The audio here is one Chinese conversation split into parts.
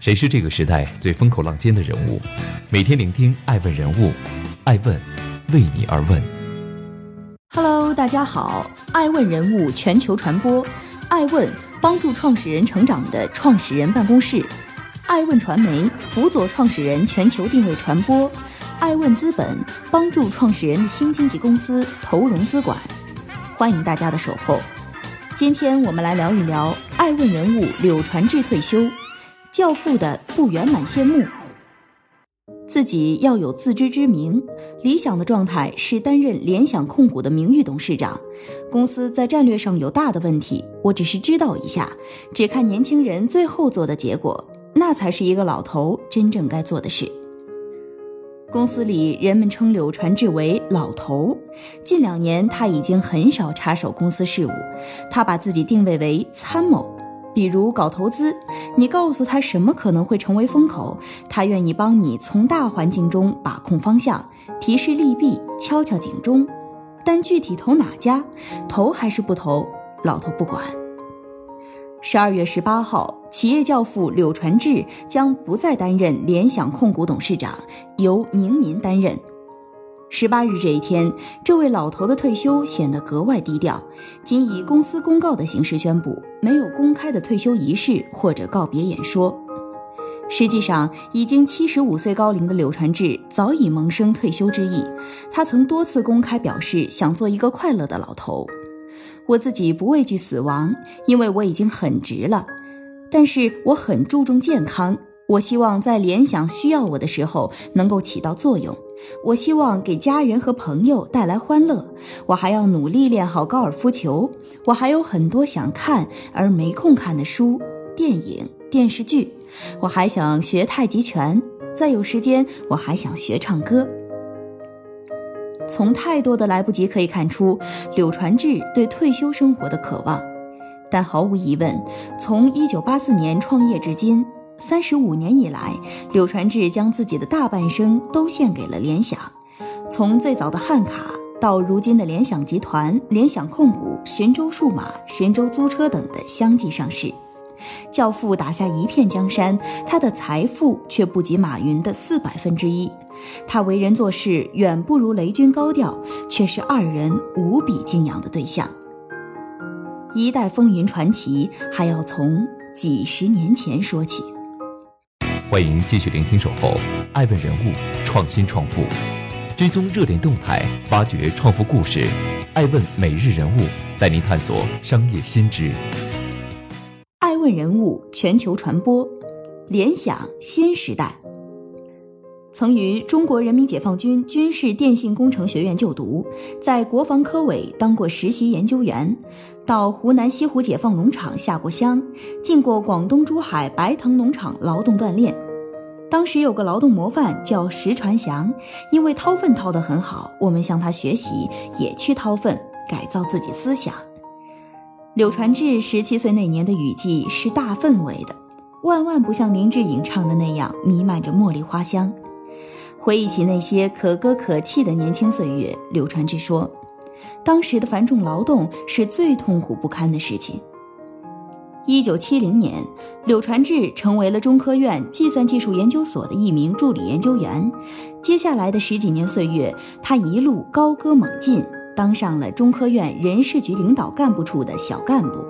谁是这个时代最风口浪尖的人物？每天聆听爱问人物，爱问为你而问。Hello，大家好，爱问人物全球传播，爱问帮助创始人成长的创始人办公室，爱问传媒辅佐创始人全球定位传播，爱问资本帮助创始人的新经纪公司投融资管。欢迎大家的守候。今天我们来聊一聊爱问人物柳传志退休。教父的不圆满谢幕，自己要有自知之明。理想的状态是担任联想控股的名誉董事长。公司在战略上有大的问题，我只是知道一下。只看年轻人最后做的结果，那才是一个老头真正该做的事。公司里人们称柳传志为老头。近两年他已经很少插手公司事务，他把自己定位为参谋。比如搞投资，你告诉他什么可能会成为风口，他愿意帮你从大环境中把控方向，提示利弊，敲敲警钟。但具体投哪家，投还是不投，老头不管。十二月十八号，企业教父柳传志将不再担任联想控股董事长，由宁民担任。十八日这一天，这位老头的退休显得格外低调，仅以公司公告的形式宣布，没有公开的退休仪式或者告别演说。实际上，已经七十五岁高龄的柳传志早已萌生退休之意。他曾多次公开表示想做一个快乐的老头。我自己不畏惧死亡，因为我已经很值了。但是我很注重健康，我希望在联想需要我的时候能够起到作用。我希望给家人和朋友带来欢乐，我还要努力练好高尔夫球，我还有很多想看而没空看的书、电影、电视剧，我还想学太极拳，再有时间我还想学唱歌。从太多的来不及可以看出，柳传志对退休生活的渴望，但毫无疑问，从1984年创业至今。三十五年以来，柳传志将自己的大半生都献给了联想，从最早的汉卡到如今的联想集团、联想控股、神州数码、神州租车等的相继上市。教父打下一片江山，他的财富却不及马云的四百分之一。他为人做事远不如雷军高调，却是二人无比敬仰的对象。一代风云传奇还要从几十年前说起。欢迎继续聆听《守候》，爱问人物，创新创富，追踪热点动态，挖掘创富故事。爱问每日人物带您探索商业新知。爱问人物全球传播，联想新时代。曾于中国人民解放军军事电信工程学院就读，在国防科委当过实习研究员，到湖南西湖解放农场下过乡，进过广东珠海白藤农场劳动锻炼。当时有个劳动模范叫石传祥，因为掏粪掏得很好，我们向他学习，也去掏粪改造自己思想。柳传志十七岁那年的雨季是大氛围的，万万不像林志颖唱的那样弥漫着茉莉花香。回忆起那些可歌可泣的年轻岁月，柳传志说：“当时的繁重劳动是最痛苦不堪的事情。”一九七零年，柳传志成为了中科院计算技术研究所的一名助理研究员。接下来的十几年岁月，他一路高歌猛进，当上了中科院人事局领导干部处的小干部。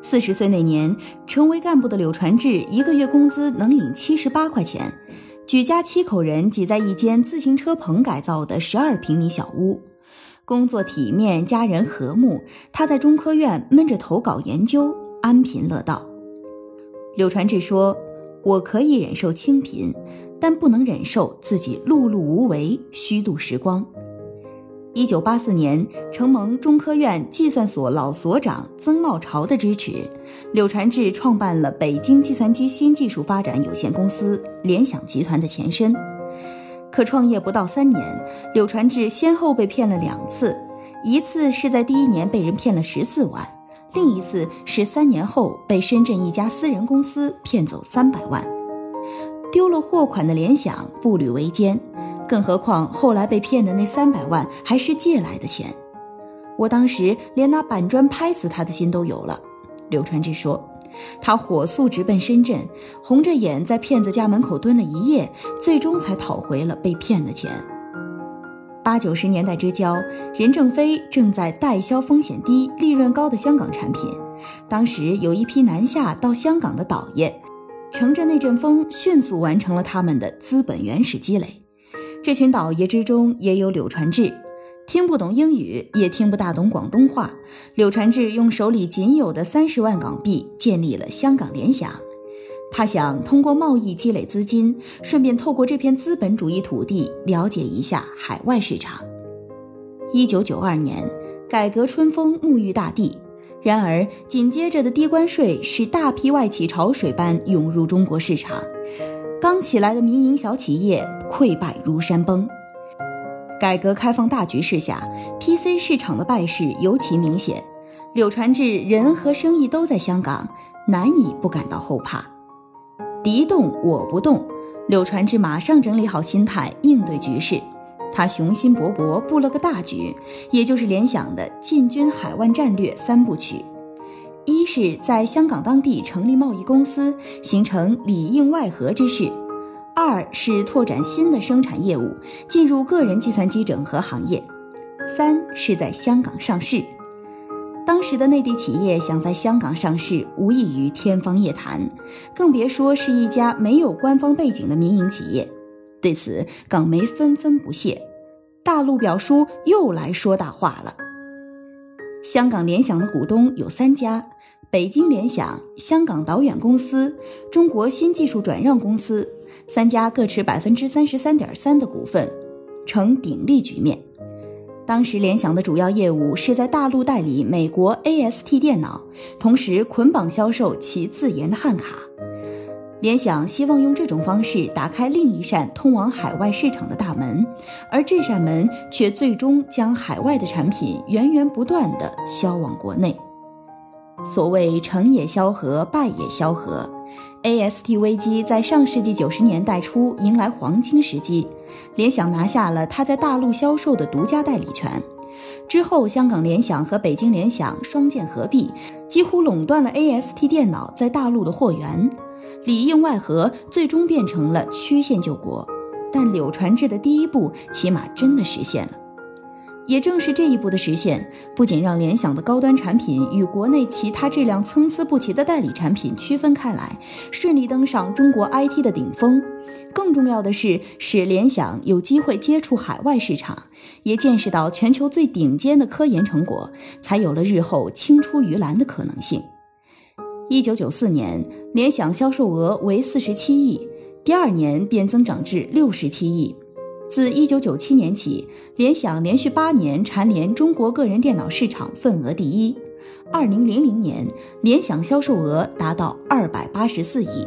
四十岁那年，成为干部的柳传志一个月工资能领七十八块钱。举家七口人挤在一间自行车棚改造的十二平米小屋，工作体面，家人和睦。他在中科院闷着头搞研究，安贫乐道。柳传志说：“我可以忍受清贫，但不能忍受自己碌碌无为，虚度时光。”一九八四年，承蒙中科院计算所老所长曾茂潮的支持，柳传志创办了北京计算机新技术发展有限公司——联想集团的前身。可创业不到三年，柳传志先后被骗了两次，一次是在第一年被人骗了十四万，另一次是三年后被深圳一家私人公司骗走三百万。丢了货款的联想步履维艰。更何况后来被骗的那三百万还是借来的钱，我当时连拿板砖拍死他的心都有了。柳传志说：“他火速直奔深圳，红着眼在骗子家门口蹲了一夜，最终才讨回了被骗的钱。八九十年代之交，任正非正在代销风险低、利润高的香港产品。当时有一批南下到香港的倒爷，乘着那阵风，迅速完成了他们的资本原始积累。这群倒爷之中也有柳传志。听不懂英语，也听不大懂广东话。柳传志用手里仅有的三十万港币建立了香港联想。他想通过贸易积累资金，顺便透过这片资本主义土地了解一下海外市场。一九九二年，改革春风沐浴大地，然而紧接着的低关税使大批外企潮水般涌入中国市场，刚起来的民营小企业溃败如山崩。改革开放大局势下，PC 市场的败势尤其明显。柳传志人和生意都在香港，难以不感到后怕。敌动我不动，柳传志马上整理好心态应对局势。他雄心勃勃布了个大局，也就是联想的进军海湾战略三部曲：一是在香港当地成立贸易公司，形成里应外合之势。二是拓展新的生产业务，进入个人计算机整合行业；三是在香港上市。当时的内地企业想在香港上市，无异于天方夜谭，更别说是一家没有官方背景的民营企业。对此，港媒纷纷不屑，大陆表叔又来说大话了。香港联想的股东有三家：北京联想、香港导演公司、中国新技术转让公司。三家各持百分之三十三点三的股份，呈鼎立局面。当时联想的主要业务是在大陆代理美国 AST 电脑，同时捆绑销售其自研的汉卡。联想希望用这种方式打开另一扇通往海外市场的大门，而这扇门却最终将海外的产品源源不断地销往国内。所谓成也萧何，败也萧何。AST 危机在上世纪九十年代初迎来黄金时机，联想拿下了它在大陆销售的独家代理权。之后，香港联想和北京联想双剑合璧，几乎垄断了 AST 电脑在大陆的货源，里应外合，最终变成了曲线救国。但柳传志的第一步，起码真的实现了。也正是这一步的实现，不仅让联想的高端产品与国内其他质量参差不齐的代理产品区分开来，顺利登上中国 IT 的顶峰，更重要的是使联想有机会接触海外市场，也见识到全球最顶尖的科研成果，才有了日后青出于蓝的可能性。一九九四年，联想销售额为四十七亿，第二年便增长至六十七亿。自1997年起，联想连续八年蝉联中国个人电脑市场份额第一。2000年，联想销售额达到284亿，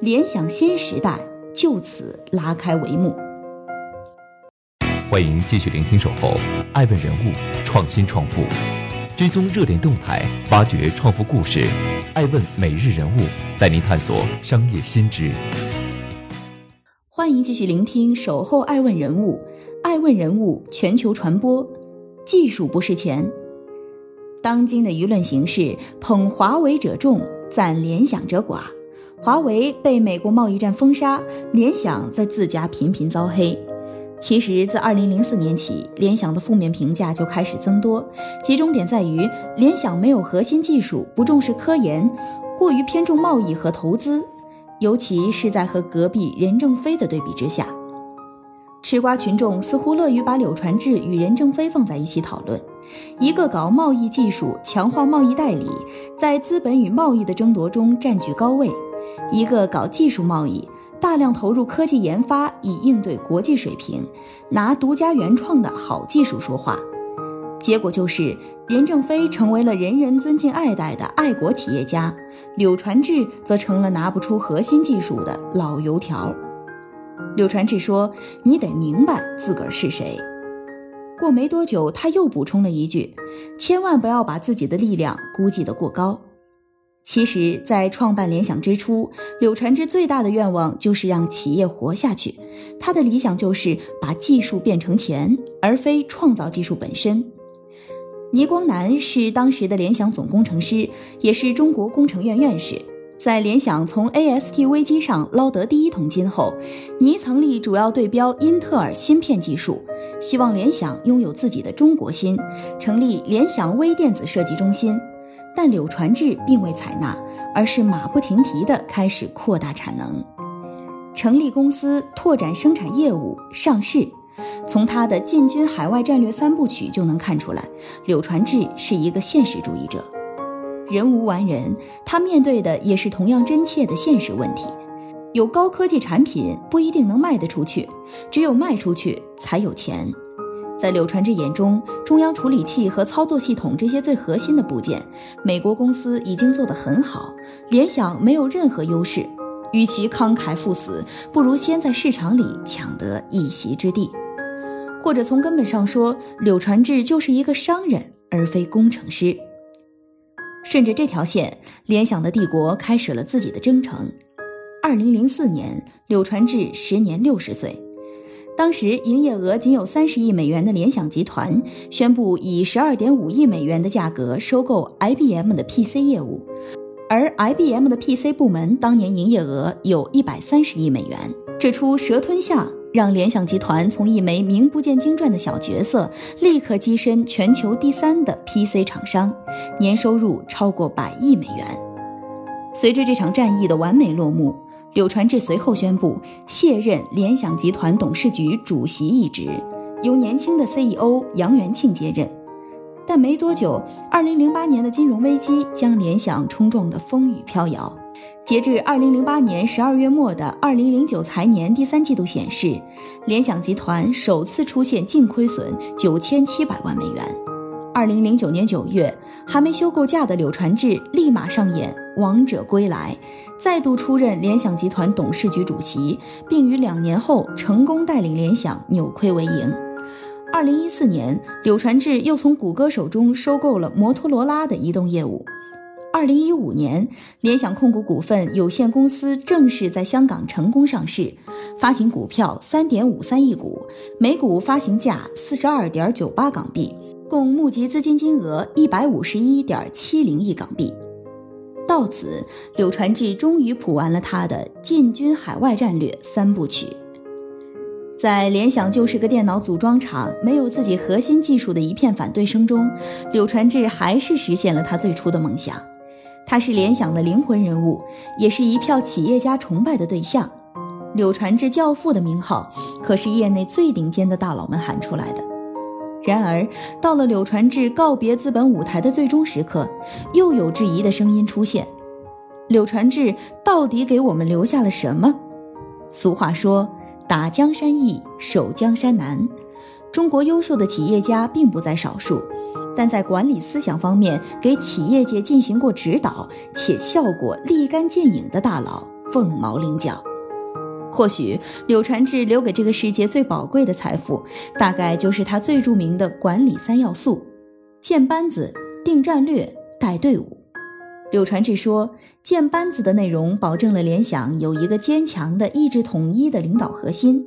联想新时代就此拉开帷幕。欢迎继续聆听《守候》，爱问人物，创新创富，追踪热点动态，挖掘创富故事。爱问每日人物带您探索商业新知。欢迎继续聆听《守候爱问人物》，爱问人物全球传播，技术不是钱。当今的舆论形势，捧华为者众，赞联想者寡。华为被美国贸易战封杀，联想在自家频频遭黑。其实，自2004年起，联想的负面评价就开始增多，集中点在于联想没有核心技术，不重视科研，过于偏重贸易和投资。尤其是在和隔壁任正非的对比之下，吃瓜群众似乎乐于把柳传志与任正非放在一起讨论。一个搞贸易技术、强化贸易代理，在资本与贸易的争夺中占据高位；一个搞技术贸易，大量投入科技研发以应对国际水平，拿独家原创的好技术说话。结果就是，任正非成为了人人尊敬爱戴的爱国企业家，柳传志则成了拿不出核心技术的老油条。柳传志说：“你得明白自个儿是谁。”过没多久，他又补充了一句：“千万不要把自己的力量估计得过高。”其实，在创办联想之初，柳传志最大的愿望就是让企业活下去。他的理想就是把技术变成钱，而非创造技术本身。倪光南是当时的联想总工程师，也是中国工程院院士。在联想从 AST 危机上捞得第一桶金后，倪曾力主要对标英特尔芯片技术，希望联想拥有自己的中国芯，成立联想微电子设计中心。但柳传志并未采纳，而是马不停蹄地开始扩大产能，成立公司，拓展生产业务，上市。从他的进军海外战略三部曲就能看出来，柳传志是一个现实主义者。人无完人，他面对的也是同样真切的现实问题。有高科技产品不一定能卖得出去，只有卖出去才有钱。在柳传志眼中，中央处理器和操作系统这些最核心的部件，美国公司已经做得很好，联想没有任何优势。与其慷慨赴死，不如先在市场里抢得一席之地。或者从根本上说，柳传志就是一个商人，而非工程师。顺着这条线，联想的帝国开始了自己的征程。二零零四年，柳传志时年六十岁，当时营业额仅有三十亿美元的联想集团宣布以十二点五亿美元的价格收购 IBM 的 PC 业务，而 IBM 的 PC 部门当年营业额有一百三十亿美元。这出蛇吞象。让联想集团从一枚名不见经传的小角色，立刻跻身全球第三的 PC 厂商，年收入超过百亿美元。随着这场战役的完美落幕，柳传志随后宣布卸任联想集团董事局主席一职，由年轻的 CEO 杨元庆接任。但没多久，2008年的金融危机将联想冲撞得风雨飘摇。截至二零零八年十二月末的二零零九财年第三季度显示，联想集团首次出现净亏损九千七百万美元。二零零九年九月，还没休够假的柳传志立马上演王者归来，再度出任联想集团董事局主席，并于两年后成功带领联想扭亏为盈。二零一四年，柳传志又从谷歌手中收购了摩托罗拉的移动业务。二零一五年，联想控股股份有限公司正式在香港成功上市，发行股票三点五三亿股，每股发行价四十二点九八港币，共募集资金金额一百五十一点七零亿港币。到此，柳传志终于谱完了他的进军海外战略三部曲。在联想就是个电脑组装厂，没有自己核心技术的一片反对声中，柳传志还是实现了他最初的梦想。他是联想的灵魂人物，也是一票企业家崇拜的对象。柳传志教父的名号，可是业内最顶尖的大佬们喊出来的。然而，到了柳传志告别资本舞台的最终时刻，又有质疑的声音出现：柳传志到底给我们留下了什么？俗话说：“打江山易，守江山难。”中国优秀的企业家并不在少数。但在管理思想方面给企业界进行过指导且效果立竿见影的大佬凤毛麟角。或许柳传志留给这个世界最宝贵的财富，大概就是他最著名的管理三要素：建班子、定战略、带队伍。柳传志说，建班子的内容保证了联想有一个坚强的意志统一的领导核心；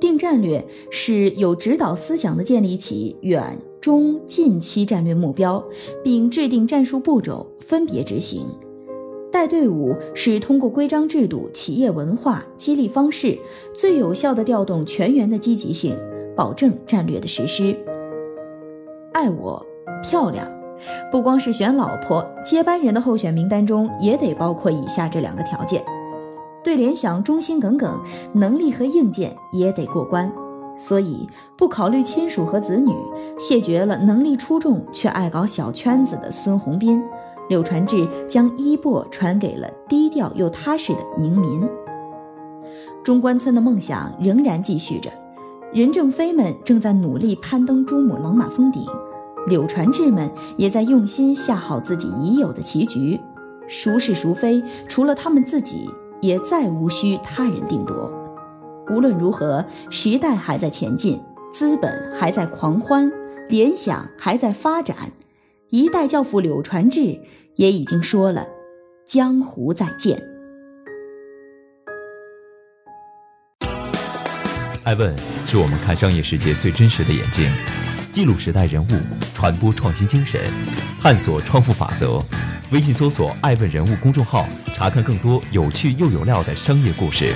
定战略是有指导思想的建立起远。中近期战略目标，并制定战术步骤，分别执行。带队伍是通过规章制度、企业文化、激励方式，最有效的调动全员的积极性，保证战略的实施。爱我漂亮，不光是选老婆，接班人的候选名单中也得包括以下这两个条件：对联想忠心耿耿，能力和硬件也得过关。所以，不考虑亲属和子女，谢绝了能力出众却爱搞小圈子的孙宏斌。柳传志将衣钵传给了低调又踏实的宁民。中关村的梦想仍然继续着，任正非们正在努力攀登珠穆朗玛峰顶，柳传志们也在用心下好自己已有的棋局。孰是孰非，除了他们自己，也再无需他人定夺。无论如何，时代还在前进，资本还在狂欢，联想还在发展。一代教父柳传志也已经说了：“江湖再见。”爱问是我们看商业世界最真实的眼睛，记录时代人物，传播创新精神，探索创富法则。微信搜索“爱问人物”公众号，查看更多有趣又有料的商业故事。